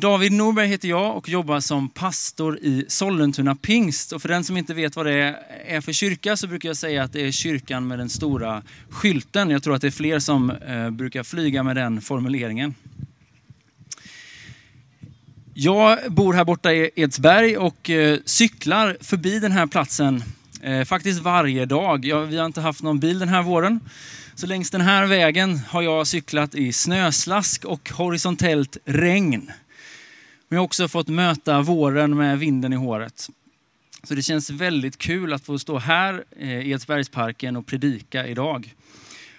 David Norberg heter jag och jobbar som pastor i Sollentuna pingst. Och för den som inte vet vad det är för kyrka så brukar jag säga att det är kyrkan med den stora skylten. Jag tror att det är fler som eh, brukar flyga med den formuleringen. Jag bor här borta i Edsberg och eh, cyklar förbi den här platsen eh, faktiskt varje dag. Jag, vi har inte haft någon bil den här våren. Så längs den här vägen har jag cyklat i snöslask och horisontellt regn. Men jag har också fått möta våren med vinden i håret. Så det känns väldigt kul att få stå här eh, i Edsbergsparken och predika idag.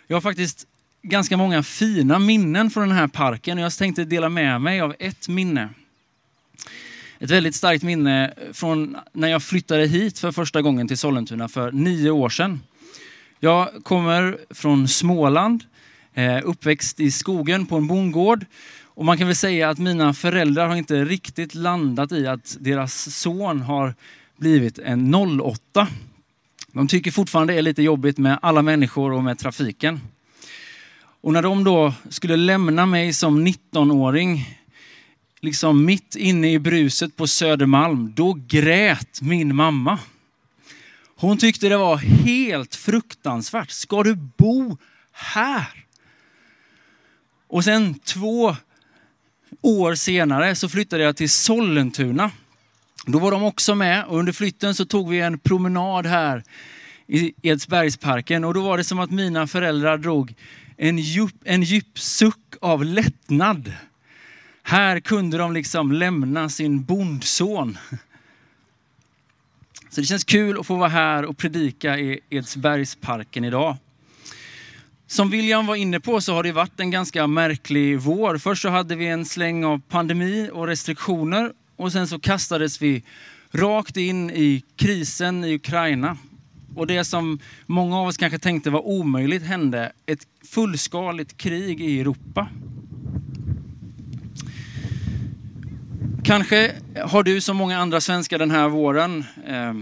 Jag har faktiskt ganska många fina minnen från den här parken och jag tänkte dela med mig av ett minne. Ett väldigt starkt minne från när jag flyttade hit för första gången till Sollentuna för nio år sedan. Jag kommer från Småland, eh, uppväxt i skogen på en bondgård och man kan väl säga att mina föräldrar har inte riktigt landat i att deras son har blivit en 08. De tycker fortfarande det är lite jobbigt med alla människor och med trafiken. Och när de då skulle lämna mig som 19-åring, liksom mitt inne i bruset på Södermalm, då grät min mamma. Hon tyckte det var helt fruktansvärt. Ska du bo här? Och sen två år senare så flyttade jag till Sollentuna. Då var de också med och under flytten så tog vi en promenad här i Edsbergsparken och då var det som att mina föräldrar drog en djup, en djup suck av lättnad. Här kunde de liksom lämna sin bondson. Så det känns kul att få vara här och predika i Edsbergsparken idag. Som William var inne på så har det varit en ganska märklig vår. Först så hade vi en släng av pandemi och restriktioner och sen så kastades vi rakt in i krisen i Ukraina. Och det som många av oss kanske tänkte var omöjligt hände, ett fullskaligt krig i Europa. Kanske har du som många andra svenskar den här våren eh,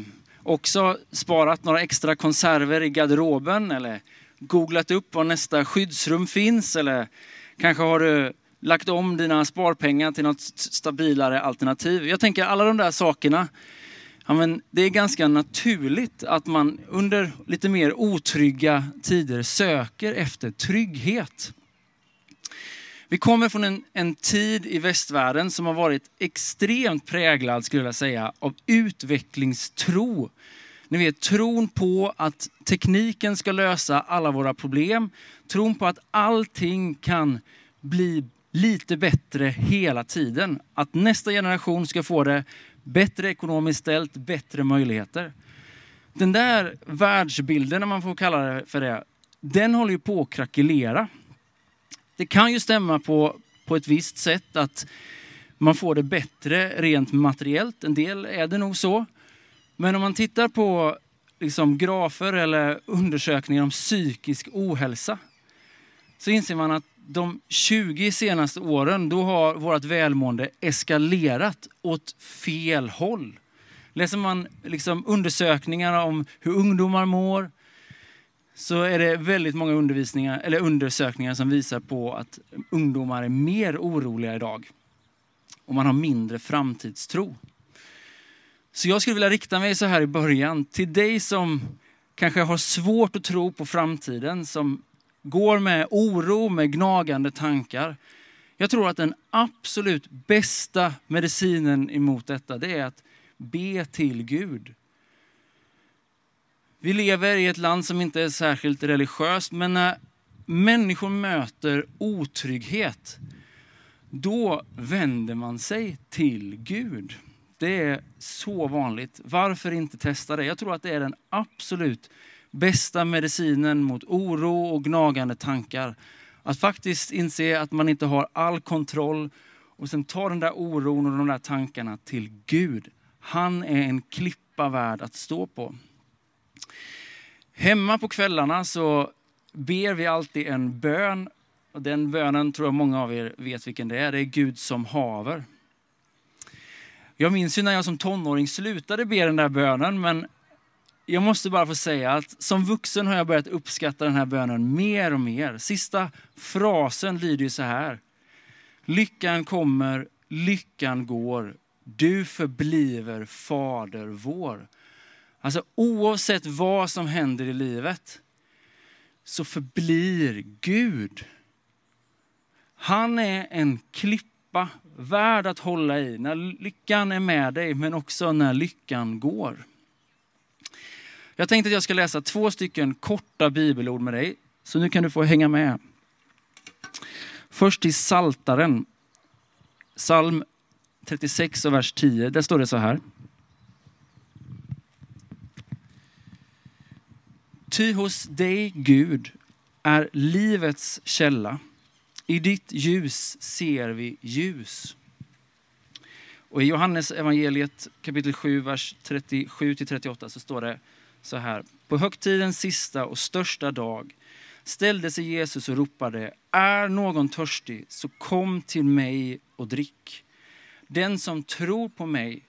också sparat några extra konserver i garderoben eller googlat upp var nästa skyddsrum finns eller kanske har du lagt om dina sparpengar till något stabilare alternativ. Jag tänker alla de där sakerna, ja, men det är ganska naturligt att man under lite mer otrygga tider söker efter trygghet. Vi kommer från en, en tid i västvärlden som har varit extremt präglad, skulle jag säga, av utvecklingstro ni vet tron på att tekniken ska lösa alla våra problem. Tron på att allting kan bli lite bättre hela tiden. Att nästa generation ska få det bättre ekonomiskt ställt, bättre möjligheter. Den där världsbilden, om man får kalla det för det, den håller ju på att krackelera. Det kan ju stämma på, på ett visst sätt att man får det bättre rent materiellt. En del är det nog så. Men om man tittar på liksom grafer eller undersökningar om psykisk ohälsa så inser man att de 20 senaste åren då har vårt välmående eskalerat åt fel håll. Läser man liksom undersökningar om hur ungdomar mår så är det väldigt många undervisningar, eller undersökningar som visar på att ungdomar är mer oroliga idag. Och man har mindre framtidstro. Så jag skulle vilja rikta mig så här i början till dig som kanske har svårt att tro på framtiden, som går med oro, med gnagande tankar. Jag tror att den absolut bästa medicinen emot detta, det är att be till Gud. Vi lever i ett land som inte är särskilt religiöst, men när människor möter otrygghet, då vänder man sig till Gud. Det är så vanligt. Varför inte testa det? Jag tror att det är den absolut bästa medicinen mot oro och gnagande tankar. Att faktiskt inse att man inte har all kontroll och sen ta den där oron och de där tankarna till Gud. Han är en klippa värd att stå på. Hemma på kvällarna så ber vi alltid en bön. Och den bönen tror jag många av er vet vilken det är. Det är Gud som haver. Jag minns ju när jag som tonåring slutade be den där bönen, men jag måste bara få säga att som vuxen har jag börjat uppskatta den här bönen mer och mer. Sista frasen lyder så här. Lyckan kommer lyckan går, du förbliver Fader vår. Alltså oavsett vad som händer i livet så förblir Gud. Han är en klippa värd att hålla i när lyckan är med dig, men också när lyckan går. Jag tänkte att jag ska läsa två stycken korta bibelord med dig, så nu kan du få hänga med. Först till Saltaren, psalm 36 och vers 10. Där står det så här. Ty hos dig, Gud, är livets källa. I ditt ljus ser vi ljus. Och i Johannes evangeliet kapitel 7, vers 37-38 så står det så här. På högtidens sista och största dag ställde sig Jesus och ropade, är någon törstig så kom till mig och drick. Den som tror på mig,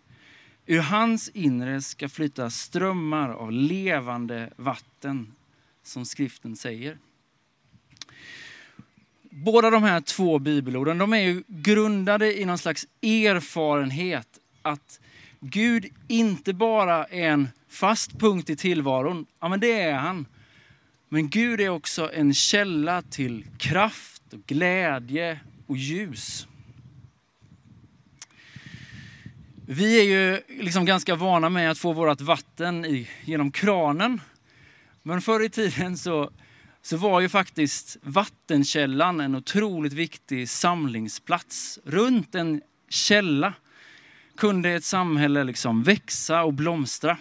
ur hans inre ska flyta strömmar av levande vatten, som skriften säger. Båda de här två bibelorden de är ju grundade i någon slags erfarenhet att Gud inte bara är en fast punkt i tillvaron, ja men det är han. Men Gud är också en källa till kraft, och glädje och ljus. Vi är ju liksom ganska vana med att få vårt vatten i, genom kranen. Men förr i tiden så, så var ju faktiskt vattenkällan en otroligt viktig samlingsplats. Runt en källa kunde ett samhälle liksom växa och blomstra.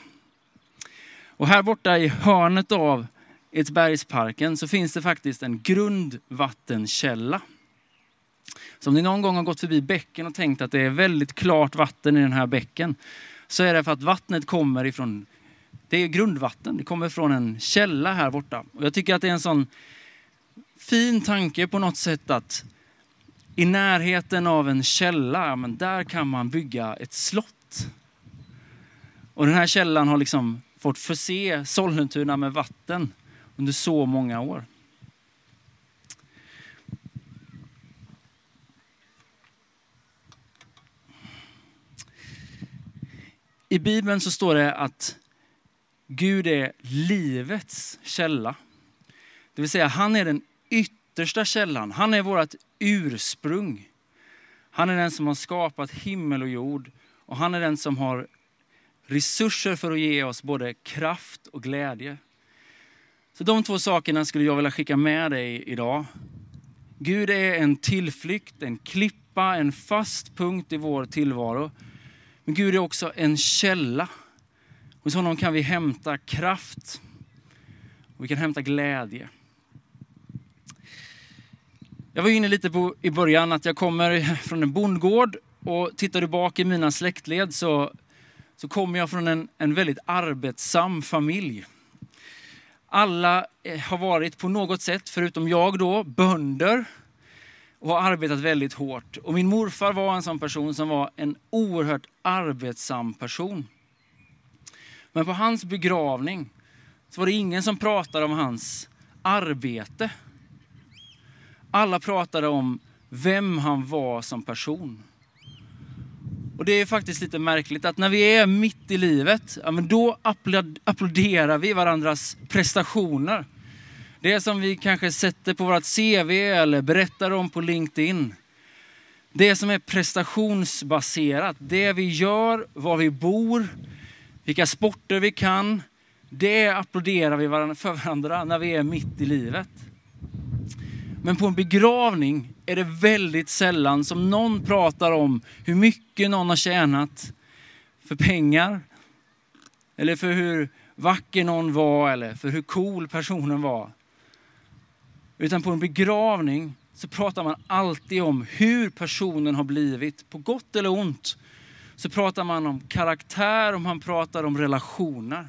Och här borta i hörnet av Edsbergsparken så finns det faktiskt en grundvattenkälla. Så om ni någon gång har gått förbi bäcken och tänkt att det är väldigt klart vatten i den här bäcken, så är det för att vattnet kommer ifrån, det är grundvatten, det kommer från en källa här borta. Och jag tycker att det är en sån fin tanke på något sätt att i närheten av en källa, men där kan man bygga ett slott. Och den här källan har liksom fått förse Sollentuna med vatten under så många år. I Bibeln så står det att Gud är livets källa. Det vill säga han är den yttersta källan. Han är vårt ursprung. Han är den som har skapat himmel och jord och han är den som har resurser för att ge oss både kraft och glädje. Så de två sakerna skulle jag vilja skicka med dig idag. Gud är en tillflykt, en klippa, en fast punkt i vår tillvaro. Men Gud är också en källa. Hos honom kan vi hämta kraft och vi kan hämta glädje. Jag var inne lite på i början att jag kommer från en bondgård och tittar du bak i mina släktled så, så kommer jag från en, en väldigt arbetsam familj. Alla eh, har varit på något sätt, förutom jag då, bönder och har arbetat väldigt hårt. Och min morfar var en sån person som var en oerhört arbetsam person. Men på hans begravning så var det ingen som pratade om hans arbete. Alla pratade om vem han var som person. Och det är faktiskt lite märkligt att när vi är mitt i livet, ja, men då applåderar vi varandras prestationer. Det som vi kanske sätter på vårt CV eller berättar om på LinkedIn. Det som är prestationsbaserat, det vi gör, var vi bor, vilka sporter vi kan. Det applåderar vi för varandra när vi är mitt i livet. Men på en begravning är det väldigt sällan som någon pratar om hur mycket någon har tjänat för pengar. Eller för hur vacker någon var eller för hur cool personen var. Utan på en begravning så pratar man alltid om hur personen har blivit, på gott eller ont. Så pratar man om karaktär och man pratar om relationer.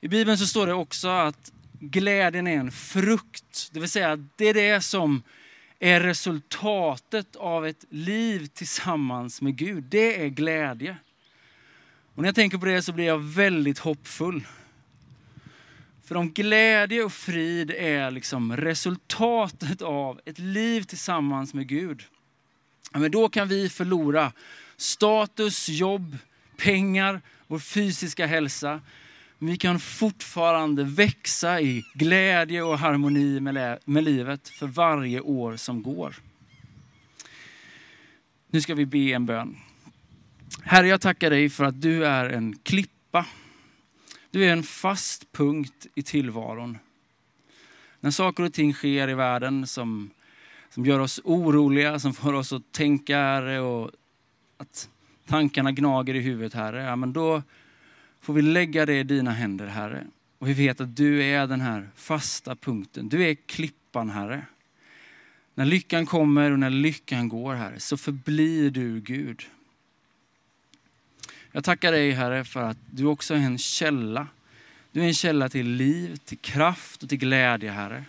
I Bibeln så står det också att glädjen är en frukt. Det vill säga, det är det som är resultatet av ett liv tillsammans med Gud. Det är glädje. Och när jag tänker på det så blir jag väldigt hoppfull. För om glädje och frid är liksom resultatet av ett liv tillsammans med Gud, men då kan vi förlora status, jobb, pengar, vår fysiska hälsa. Men vi kan fortfarande växa i glädje och harmoni med, med livet för varje år som går. Nu ska vi be en bön. Herre, jag tackar dig för att du är en klippa. Du är en fast punkt i tillvaron. När saker och ting sker i världen som, som gör oss oroliga, som får oss att tänka och att tankarna gnager i huvudet, Herre, ja, men då får vi lägga det i dina händer, Herre. Och vi vet att du är den här fasta punkten. Du är klippan, Herre. När lyckan kommer och när lyckan går, Herre, så förblir du Gud. Jag tackar dig, Herre, för att du också är en källa. Du är en källa till liv, till kraft och till glädje, Herre.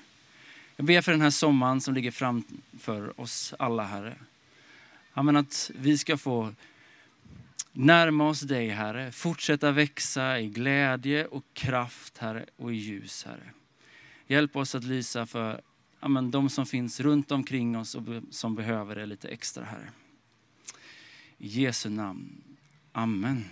Jag ber för den här sommaren som ligger framför oss alla, Herre. Amen, att vi ska få närma oss dig, Herre. Fortsätta växa i glädje och kraft, Herre, och i ljus, Herre. Hjälp oss att lysa för amen, de som finns runt omkring oss och som behöver det lite extra, Herre. I Jesu namn. Amen.